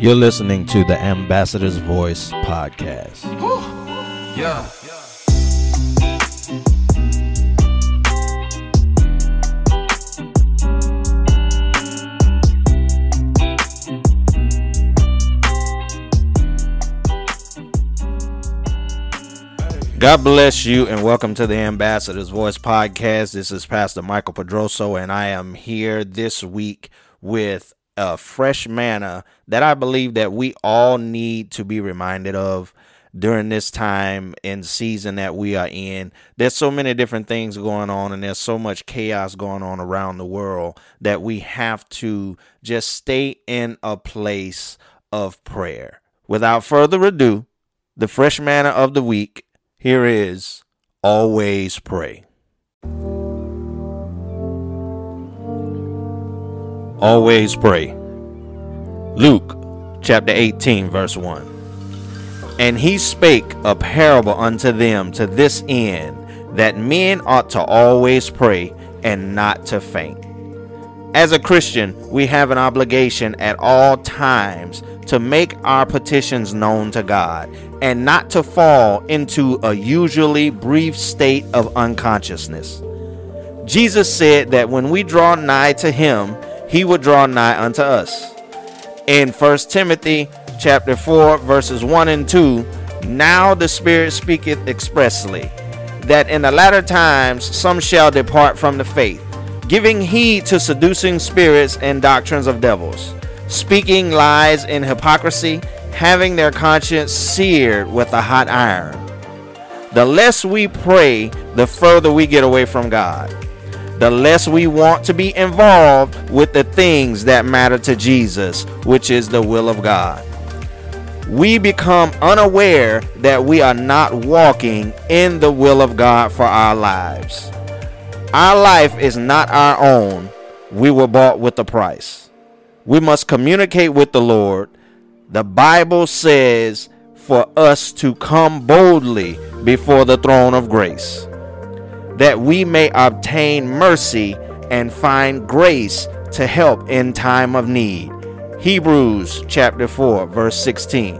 You're listening to the Ambassador's Voice podcast. Yeah. God bless you and welcome to the Ambassador's Voice podcast. This is Pastor Michael Pedroso, and I am here this week with a fresh manna that I believe that we all need to be reminded of during this time and season that we are in. There's so many different things going on and there's so much chaos going on around the world that we have to just stay in a place of prayer. Without further ado, the fresh manna of the week here is always pray. Always pray. Luke chapter 18, verse 1. And he spake a parable unto them to this end, that men ought to always pray and not to faint. As a Christian, we have an obligation at all times to make our petitions known to God and not to fall into a usually brief state of unconsciousness. Jesus said that when we draw nigh to him, he would draw nigh unto us. In 1 Timothy chapter 4 verses 1 and 2, now the Spirit speaketh expressly that in the latter times some shall depart from the faith giving heed to seducing spirits and doctrines of devils, speaking lies in hypocrisy, having their conscience seared with a hot iron. The less we pray, the further we get away from God. The less we want to be involved with the things that matter to Jesus, which is the will of God. We become unaware that we are not walking in the will of God for our lives. Our life is not our own. We were bought with a price. We must communicate with the Lord. The Bible says for us to come boldly before the throne of grace, that we may obtain mercy and find grace to help in time of need. Hebrews chapter 4, verse 16.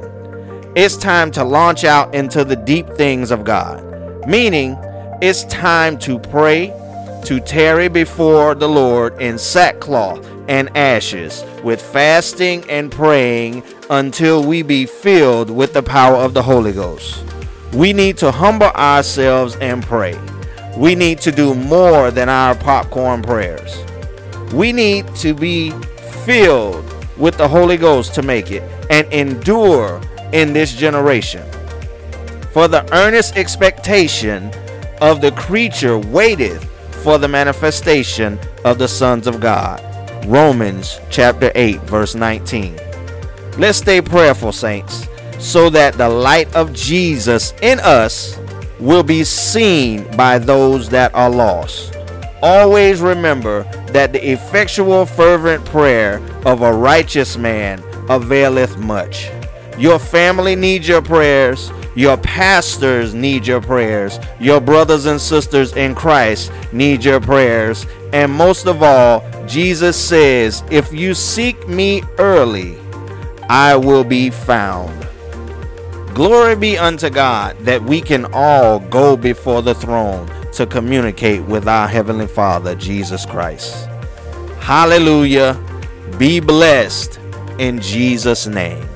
It's time to launch out into the deep things of God, meaning it's time to pray to tarry before the Lord in sackcloth and ashes, with fasting and praying until we be filled with the power of the Holy Ghost. We need to humble ourselves and pray. We need to do more than our popcorn prayers. We need to be filled with the Holy Ghost to make it and endure in this generation. For the earnest expectation of the creature waiteth for the manifestation of the sons of God. Romans chapter 8, verse 19. Let's stay prayerful, saints, so that the light of Jesus in us will be seen by those that are lost. Always remember that the effectual, fervent prayer of a righteous man availeth much. Your family needs your prayers. Your pastors need your prayers. Your brothers and sisters in Christ need your prayers. And most of all, Jesus says, If you seek me early, I will be found. Glory be unto God that we can all go before the throne to communicate with our Heavenly Father, Jesus Christ. Hallelujah. Be blessed in Jesus' name.